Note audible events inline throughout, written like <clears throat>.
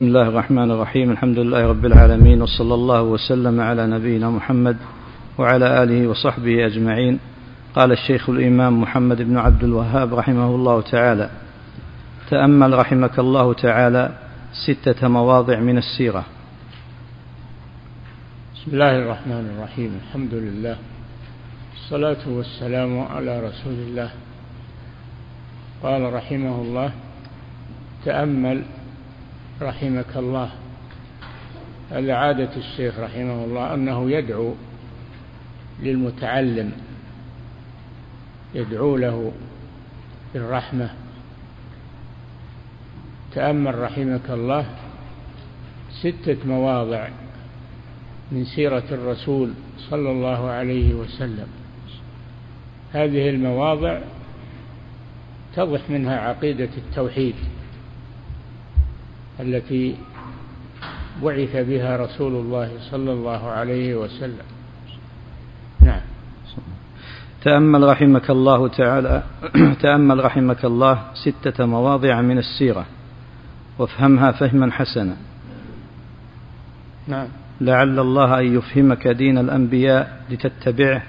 بسم الله الرحمن الرحيم. الحمد لله رب العالمين وصلى الله وسلم على نبينا محمد وعلى آله وصحبه أجمعين. قال الشيخ الإمام محمد بن عبد الوهاب رحمه الله تعالى تأمل رحمك الله تعالى ستة مواضع من السيرة. بسم الله الرحمن الرحيم. الحمد لله الصلاه والسلام على رسول الله. قال رحمه الله تأمل رحمك الله. هذا عادة الشيخ رحمه الله أنه يدعو للمتعلم يدعو له بالرحمة. تأمل رحمك الله ستة مواضع من سيرة الرسول صلى الله عليه وسلم. هذه المواضع تضح منها عقيدة التوحيد. التي بعث بها رسول الله صلى الله عليه وسلم. نعم. تأمل رحمك الله تعالى <clears throat> تأمل رحمك الله ستة مواضع من السيرة وافهمها فهما حسنا. نعم. لعل الله أن يفهمك دين الأنبياء لتتبعه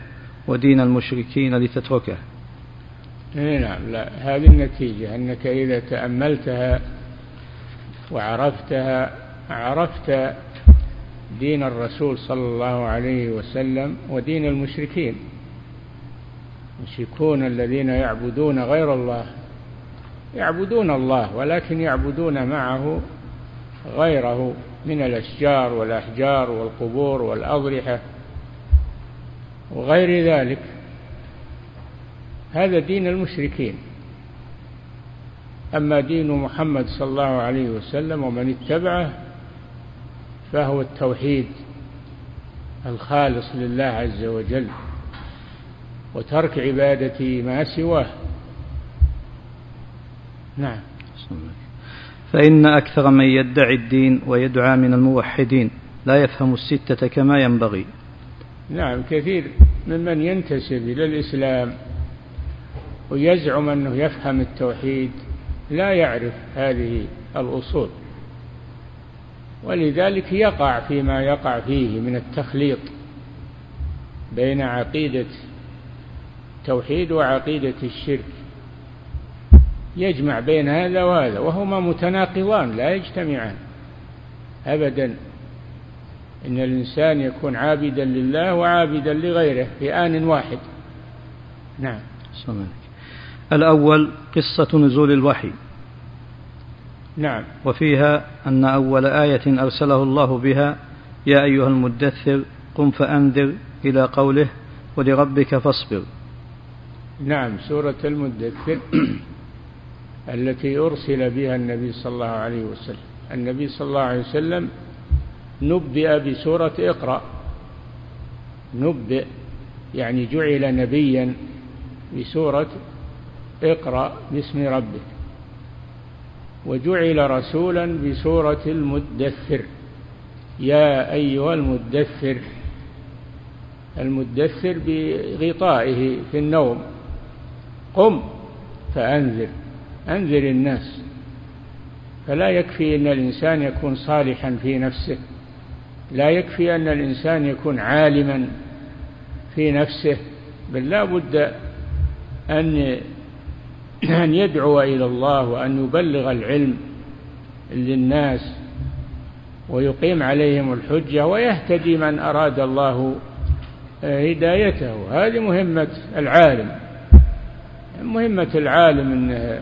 ودين المشركين لتتركه. نعم لا هذه النتيجة أنك إذا تأملتها وعرفتها عرفت دين الرسول صلى الله عليه وسلم ودين المشركين. المشركون الذين يعبدون غير الله يعبدون الله ولكن يعبدون معه غيره من الأشجار والأحجار والقبور والأضرحة وغير ذلك. هذا دين المشركين. أما دين محمد صلى الله عليه وسلم ومن اتبعه فهو التوحيد الخالص لله عز وجل وترك عبادة ما سواه. نعم. فإن أكثر من يدعي الدين ويدعى من الموحدين لا يفهم الستة كما ينبغي. نعم كثير ممن ينتسب إلى الإسلام ويزعم أنه يفهم التوحيد لا يعرف هذه الأصول. ولذلك يقع فيما يقع فيه من التخليط بين عقيدة التوحيد وعقيدة الشرك. يجمع بين هذا وهذا وهما متناقضان لا يجتمعان أبدا. إن الإنسان يكون عابدا لله وعابدا لغيره في آن واحد. نعم. صلى الأول قصة نزول الوحي. نعم. وفيها أن أول آية أرسله الله بها يا أيها المدثر قم فأنذر إلى قوله ولربك فاصبر. نعم سورة المدثر <clears throat> التي أرسل بها النبي صلى الله عليه وسلم. النبي صلى الله عليه وسلم نبئ بسورة اقرأ. نبئ يعني جعل نبيا بسورة اقرأ باسم ربك. وجعل رسولا بسورة المدثر. يا أيها المدثر. المدثر بغطائه في النوم. قم فأنذر. أنذر الناس. فلا يكفي أن الإنسان يكون صالحا في نفسه. لا يكفي أن الإنسان يكون عالما في نفسه. بل لا بد أن <clears throat> أن يدعو إلى الله وأن يبلغ العلم للناس ويقيم عليهم الحجة ويهتدي من أراد الله هدايته. هذه مهمة العالم. مهمة العالم أنه,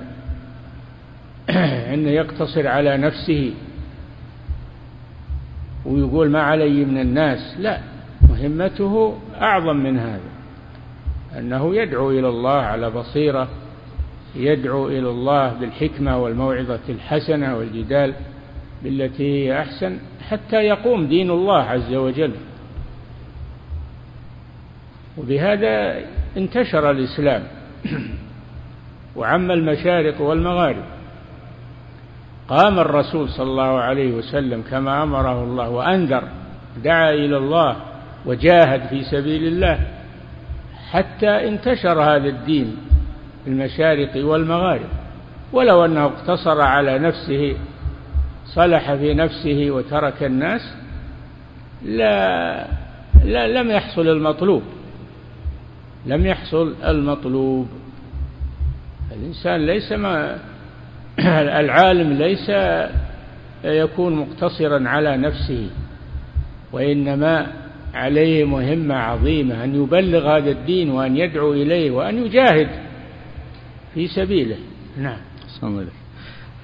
<clears throat> أنه يقتصر على نفسه ويقول ما علي من الناس. لا مهمته أعظم من هذا أنه يدعو إلى الله على بصيرة يدعو إلى الله بالحكمة والموعظة الحسنة والجدال بالتي هي أحسن حتى يقوم دين الله عز وجل. وبهذا انتشر الإسلام. <clears throat> وعم المشارق والمغارب. قام الرسول صلى الله عليه وسلم كما أمره الله وأنذر دعا إلى الله وجاهد في سبيل الله حتى انتشر هذا الدين. المشارق والمغارب. ولو أنه اقتصر على نفسه صلح في نفسه وترك الناس لا, لا لم يحصل المطلوب. لم يحصل المطلوب. الإنسان ليس ما <clears throat> العالم ليس يكون مقتصرا على نفسه وإنما عليه مهمة عظيمة أن يبلغ هذا الدين وأن يدعو إليه وأن يجاهد في سبيله. نعم.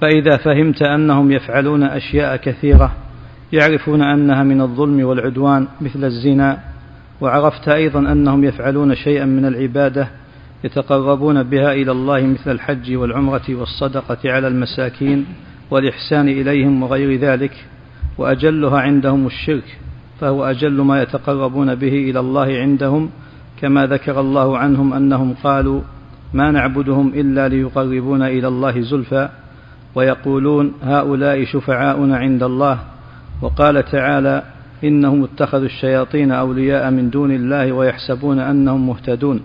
فإذا فهمت أنهم يفعلون أشياء كثيرة يعرفون أنها من الظلم والعدوان مثل الزنا وعرفت أيضا أنهم يفعلون شيئا من العبادة يتقربون بها إلى الله مثل الحج والعمرة والصدقة على المساكين والإحسان إليهم وغير ذلك وأجلها عندهم الشرك فهو أجل ما يتقربون به إلى الله عندهم كما ذكر الله عنهم أنهم قالوا ما نعبدهم إلا ليقربونا إلى الله زلفى ويقولون هؤلاء شفعاؤنا عند الله وقال تعالى إنهم اتخذوا الشياطين أولياء من دون الله ويحسبون أنهم مهتدون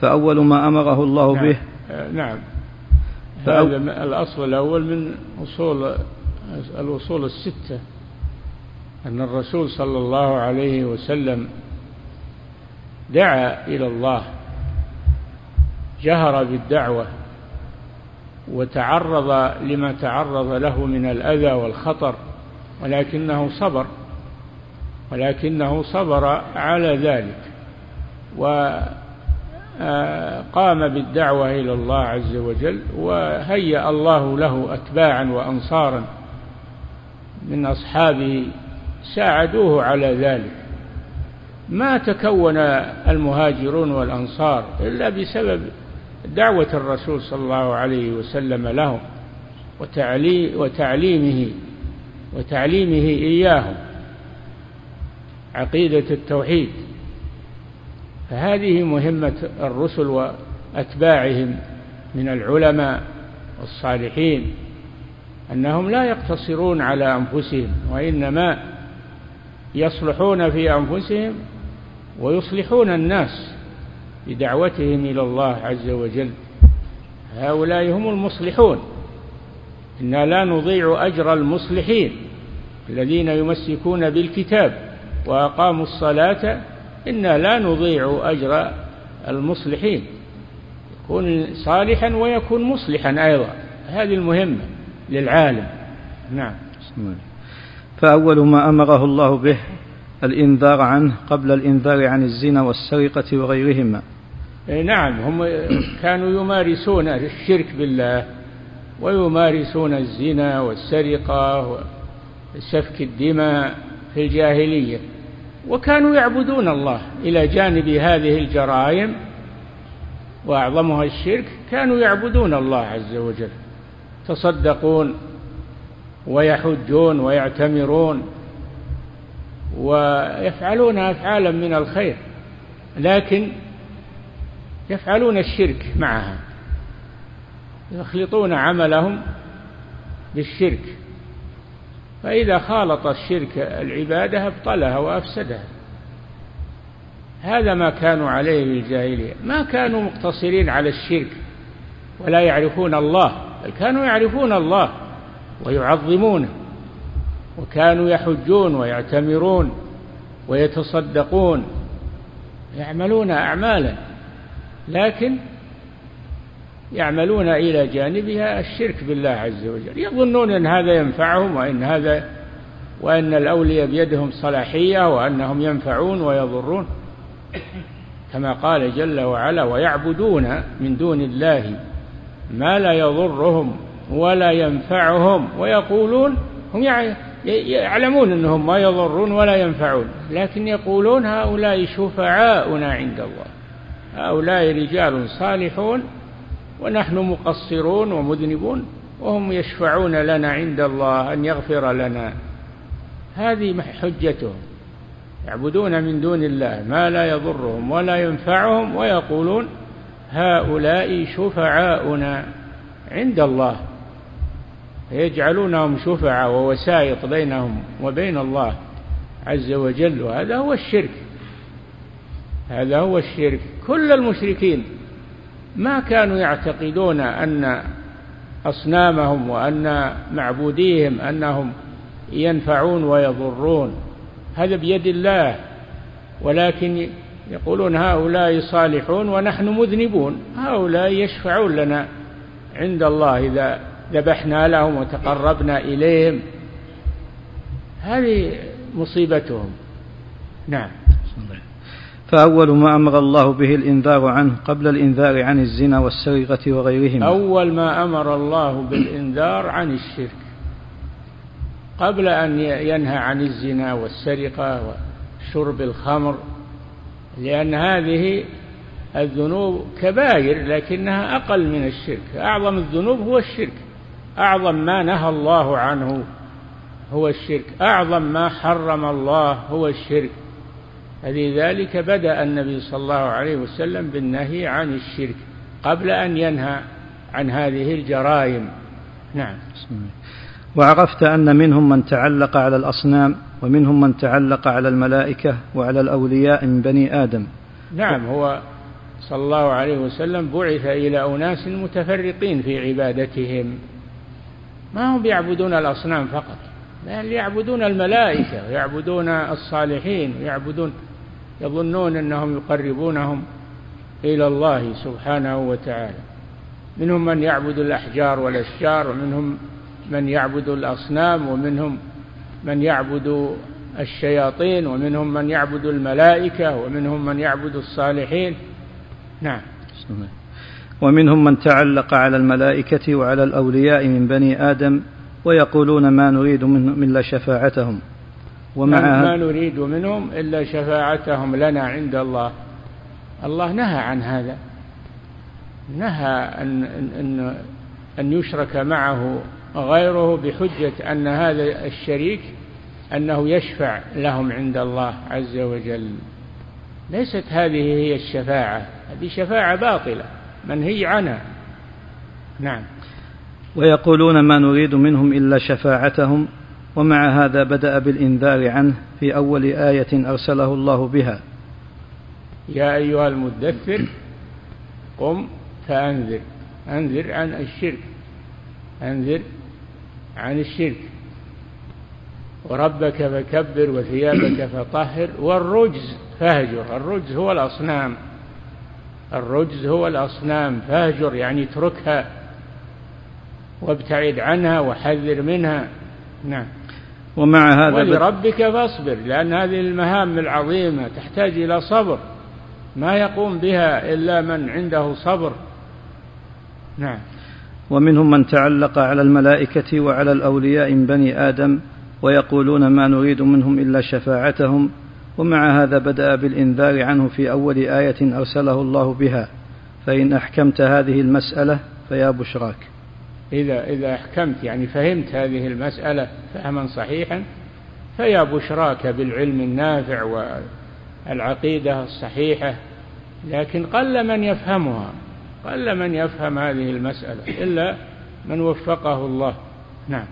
فأول ما أمره الله نعم. به نعم. هذا الأصل الأول من أصول الأصول الستة. أن الرسول صلى الله عليه وسلم دعا إلى الله. جهر بالدعوة وتعرض لما تعرض له من الأذى والخطر ولكنه صبر ولكنه صبر على ذلك وقام بالدعوة إلى الله عز وجل وهيأ الله له أتباعا وأنصارا من أصحابه ساعدوه على ذلك. ما تكون المهاجرون والأنصار إلا بسبب دعوة الرسول صلى الله عليه وسلم لهم وتعليمه وتعليمه إياهم عقيدة التوحيد. فهذه مهمة الرسل وأتباعهم من العلماء والصالحين أنهم لا يقتصرون على أنفسهم وإنما يصلحون في أنفسهم ويصلحون الناس. بدعوتهم إلى الله عز وجل. هؤلاء هم المصلحون. إنا لا نضيع أجر المصلحين الذين يمسكون بالكتاب وأقاموا الصلاة. إنا لا نضيع أجر المصلحين. يكون صالحا ويكون مصلحا أيضا. هذه المهمة للعالم. نعم. فأول ما أمره الله به الإنذار عنه قبل الإنذار عن الزنا والسرقة وغيرهما. نعم هم كانوا يمارسون الشرك بالله ويمارسون الزنا والسرقة وسفك الدماء في الجاهلية. وكانوا يعبدون الله إلى جانب هذه الجرائم وأعظمها الشرك كانوا يعبدون الله عز وجل تصدقون ويحجون ويعتمرون ويفعلون أفعالا من الخير. لكن يفعلون الشرك معها. يخلطون عملهم بالشرك. فإذا خالط الشرك العبادة أبطلها وأفسدها. هذا ما كانوا عليه الجاهلية. ما كانوا مقتصرين على الشرك ولا يعرفون الله بل كانوا يعرفون الله ويعظمونه وكانوا يحجون ويعتمرون ويتصدقون يعملون أعمالا. لكن يعملون إلى جانبها الشرك بالله عز وجل. يظنون أن هذا ينفعهم وأن هذا وأن الأولياء بيدهم صلاحية وأنهم ينفعون ويضرون. كما قال جل وعلا ويعبدون من دون الله ما لا يضرهم ولا ينفعهم ويقولون هم يعلمون أنهم ما يضرون ولا ينفعون. لكن يقولون هؤلاء شفعاؤنا عند الله هؤلاء رجال صالحون ونحن مقصرون ومذنبون وهم يشفعون لنا عند الله أن يغفر لنا. هذه حجتهم. يعبدون من دون الله ما لا يضرهم ولا ينفعهم ويقولون هؤلاء شفعاؤنا عند الله. يجعلونهم شفعاء ووسائط بينهم وبين الله عز وجل. وهذا هو الشرك. هذا هو الشرك. كل المشركين ما كانوا يعتقدون أن أصنامهم وأن معبوديهم أنهم ينفعون ويضرون. هذا بيد الله. ولكن يقولون هؤلاء صالحون ونحن مذنبون. هؤلاء يشفعون لنا عند الله إذا ذبحنا لهم وتقربنا إليهم. هذه مصيبتهم. نعم. فأول ما أمر الله به الإنذار عنه قبل الإنذار عن الزنا والسرقة وغيرهما. أول ما أمر الله بالإنذار عن الشرك. قبل أن ينهى عن الزنا والسرقة وشرب الخمر لأن هذه الذنوب كبائر لكنها أقل من الشرك. أعظم الذنوب هو الشرك. أعظم ما نهى الله عنه هو الشرك. أعظم ما حرم الله هو الشرك. فلذلك بدأ النبي صلى الله عليه وسلم بالنهي عن الشرك قبل أن ينهى عن هذه الجرائم. نعم. وعرفت أن منهم من تعلق على الأصنام ومنهم من تعلق على الملائكة وعلى الأولياء من بني آدم. نعم هو صلى الله عليه وسلم بعث إلى أناس متفرقين في عبادتهم. ما هم يعبدون الأصنام فقط بل يعبدون الملائكة ويعبدون الصالحين ويعبدون يظنون أنهم يقربونهم إلى الله سبحانه وتعالى. منهم من يعبد الأحجار والأشجار ومنهم من يعبد الأصنام ومنهم من يعبد الشياطين ومنهم من يعبد الملائكة ومنهم من يعبد الصالحين. نعم. ومنهم من تعلق على الملائكة وعلى الأولياء من بني آدم ويقولون ما نريد منهم إلا شفاعتهم. ومع ما نريد منهم إلا شفاعتهم لنا عند الله. الله نهى عن هذا. نهى أن, أن, أن يشرك معه غيره بحجة أن هذا الشريك أنه يشفع لهم عند الله عز وجل. ليست هذه هي الشفاعة. هذه شفاعة باطلة منهي عنها. نعم. ويقولون ما نريد منهم إلا شفاعتهم. ومع هذا بدأ بالإنذار عنه في أول آية أرسله الله بها. يا أيها المدثر قم فأنذر. أنذر عن الشرك. أنذر عن الشرك. وربك فكبر وثيابك فطهر والرجز فاهجر. الرجز هو الأصنام. الرجز هو الأصنام. فاهجر يعني اتركها وابتعد عنها وحذر منها. نعم. ومع هذا ولربك فاصبر لأن هذه المهام العظيمة تحتاج إلى صبر. ما يقوم بها إلا من عنده صبر. نعم. ومنهم من تعلق على الملائكة وعلى الأولياء من بني آدم ويقولون ما نريد منهم إلا شفاعتهم. ومع هذا بدأ بالإنذار عنه في أول آية أرسله الله بها. فإن أحكمت هذه المسألة فيا بشراك. إذا إذا أحكمت يعني فهمت هذه المسألة فهما صحيحا فيا بشراك بالعلم النافع والعقيدة الصحيحة لكن قل من يفهمها قل من يفهم هذه المسألة إلا من وفقه الله. نعم.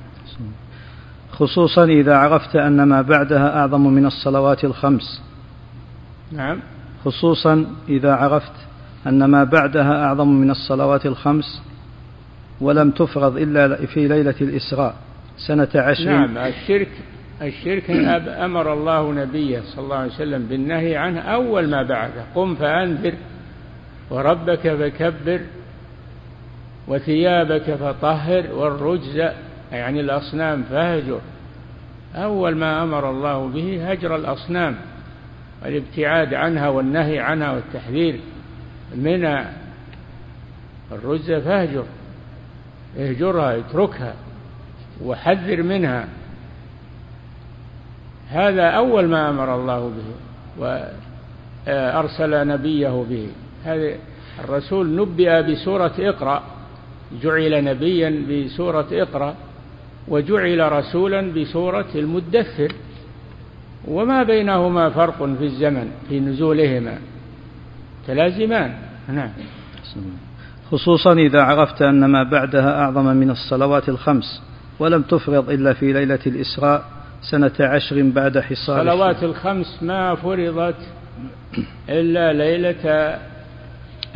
خصوصا إذا عرفت أن ما بعدها أعظم من الصلوات الخمس. نعم. خصوصا إذا عرفت أن ما بعدها أعظم من الصلوات الخمس ولم تفرض إلا في ليلة الإسراء سنة عشر. نعم الشرك الشرك أمر الله نبيه صلى الله عليه وسلم بالنهي عنه أول ما بعده قم فأنذر وربك فكبر وثيابك فطهر والرجز يعني الأصنام فهجر أول ما أمر الله به هجر الأصنام والابتعاد عنها والنهي عنها والتحذير من الرجز فهجر اهجرها اتركها وحذر منها. هذا أول ما أمر الله به وأرسل نبيه به. هذا الرسول نبئ بسورة اقرأ جعل نبيا بسورة اقرأ وجعل رسولا بسورة المدثر. وما بينهما فرق في الزمن في نزولهما. تلازمان. نعم. خصوصا إذا عرفت أن ما بعدها أعظم من الصلوات الخمس ولم تفرض إلا في ليلة الإسراء سنة عشر بعد حصار الصلوات الخمس ما فرضت إلا ليلة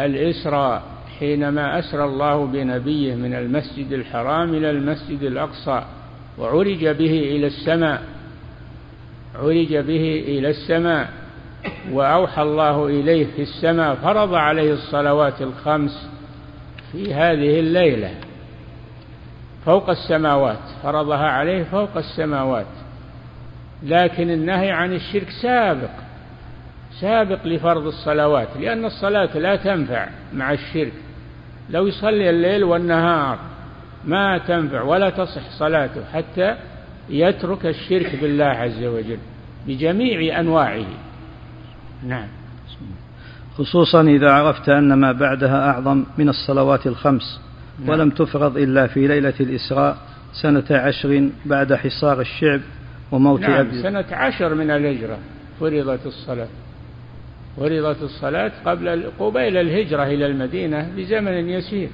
الإسراء حينما أسرى الله بنبيه من المسجد الحرام إلى المسجد الأقصى وعرج به إلى السماء عرج به إلى السماء وأوحى الله إليه في السماء فرض عليه الصلوات الخمس في هذه الليلة. فوق السماوات فرضها عليه فوق السماوات. لكن النهي عن الشرك سابق سابق لفرض الصلوات لأن الصلاة لا تنفع مع الشرك. لو يصلي الليل والنهار ما تنفع ولا تصح صلاته حتى يترك الشرك بالله عز وجل بجميع أنواعه. نعم. خصوصا إذا عرفت أن ما بعدها أعظم من الصلوات الخمس نعم. ولم تفرض إلا في ليلة الإسراء سنة عشر بعد حصار الشعب وموت نعم أبي سنة عشر من الهجرة فرضت الصلاة. فرضت الصلاة قبل قبيل الهجرة إلى المدينة بزمن يسير.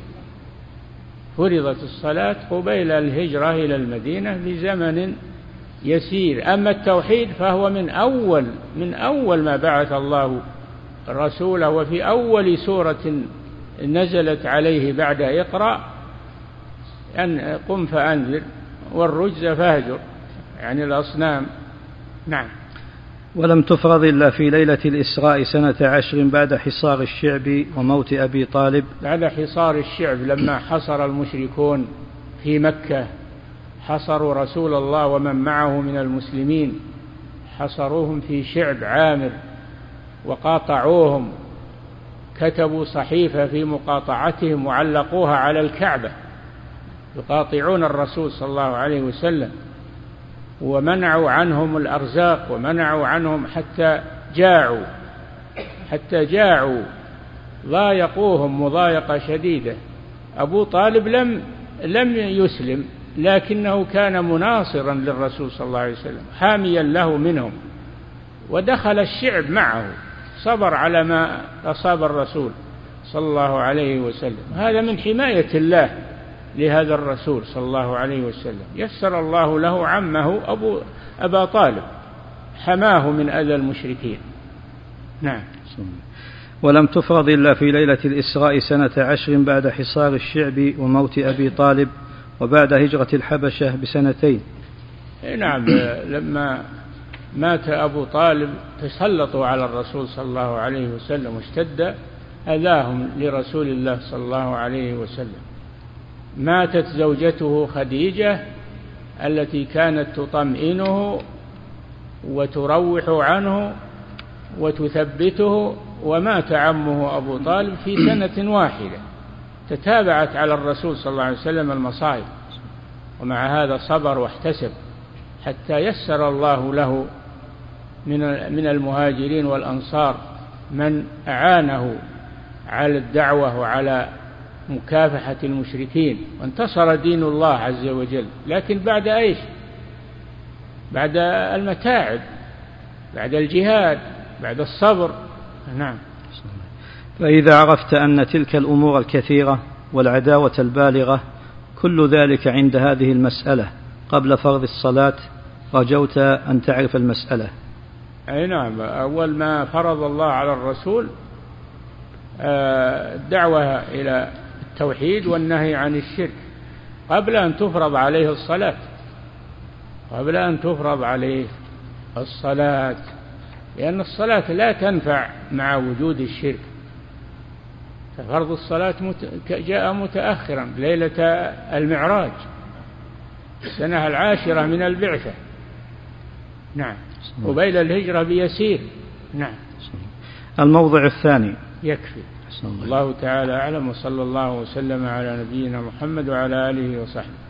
فرضت الصلاة قبيل الهجرة إلى المدينة بزمن يسير. أما التوحيد فهو من أول من أول ما بعث الله رسوله وفي أول سورة نزلت عليه بعد إقرأ أن قم فأنذر والرجز فاهجر يعني الأصنام. نعم. ولم تفرض إلا في ليلة الإسراء سنة عشر بعد حصار الشعب وموت أبي طالب. بعد حصار الشعب لما حصر المشركون في مكة حصروا رسول الله ومن معه من المسلمين حصروهم في شعب عامر. وقاطعوهم. كتبوا صحيفة في مقاطعتهم وعلقوها على الكعبة. يقاطعون الرسول صلى الله عليه وسلم. ومنعوا عنهم الأرزاق ومنعوا عنهم حتى جاعوا حتى جاعوا. ضايقوهم مضايقة شديدة. أبو طالب لم لم يسلم لكنه كان مناصرا للرسول صلى الله عليه وسلم حاميا له منهم. ودخل الشعب معه. صبر على ما أصاب الرسول صلى الله عليه وسلم. هذا من حماية الله لهذا الرسول صلى الله عليه وسلم. يسر الله له عمه أبو أبا طالب حماه من أذى المشركين. نعم. ولم تفرض إلا في ليلة الإسراء سنة عشر بعد حصار الشعب وموت أبي طالب وبعد هجرة الحبشة بسنتين. نعم لما مات أبو طالب تسلطوا على الرسول صلى الله عليه وسلم واشتد أذاهم لرسول الله صلى الله عليه وسلم. ماتت زوجته خديجة التي كانت تطمئنه وتروح عنه وتثبته ومات عمه أبو طالب في سنة واحدة. تتابعت على الرسول صلى الله عليه وسلم المصائب ومع هذا صبر واحتسب حتى يسر الله له من من المهاجرين والأنصار من أعانه على الدعوة وعلى مكافحة المشركين وانتصر دين الله عز وجل. لكن بعد إيش؟ بعد المتاعب بعد الجهاد بعد الصبر. نعم. فإذا عرفت أن تلك الأمور الكثيرة والعداوة البالغة كل ذلك عند هذه المسألة. قبل فرض الصلاة رجوت أن تعرف المسألة. أي نعم. أول ما فرض الله على الرسول آه، الدعوة إلى التوحيد والنهي عن الشرك. قبل أن تفرض عليه الصلاة قبل أن تفرض عليه الصلاة لأن الصلاة لا تنفع مع وجود الشرك. ففرض الصلاة جاء متأخرا ليلة المعراج السنة العاشرة من البعثة. نعم. قبيل الهجرة بيسير. نعم. الموضع الثاني. يكفي. الله تعالى أعلم وصلى الله وسلم على نبينا محمد وعلى آله وصحبه.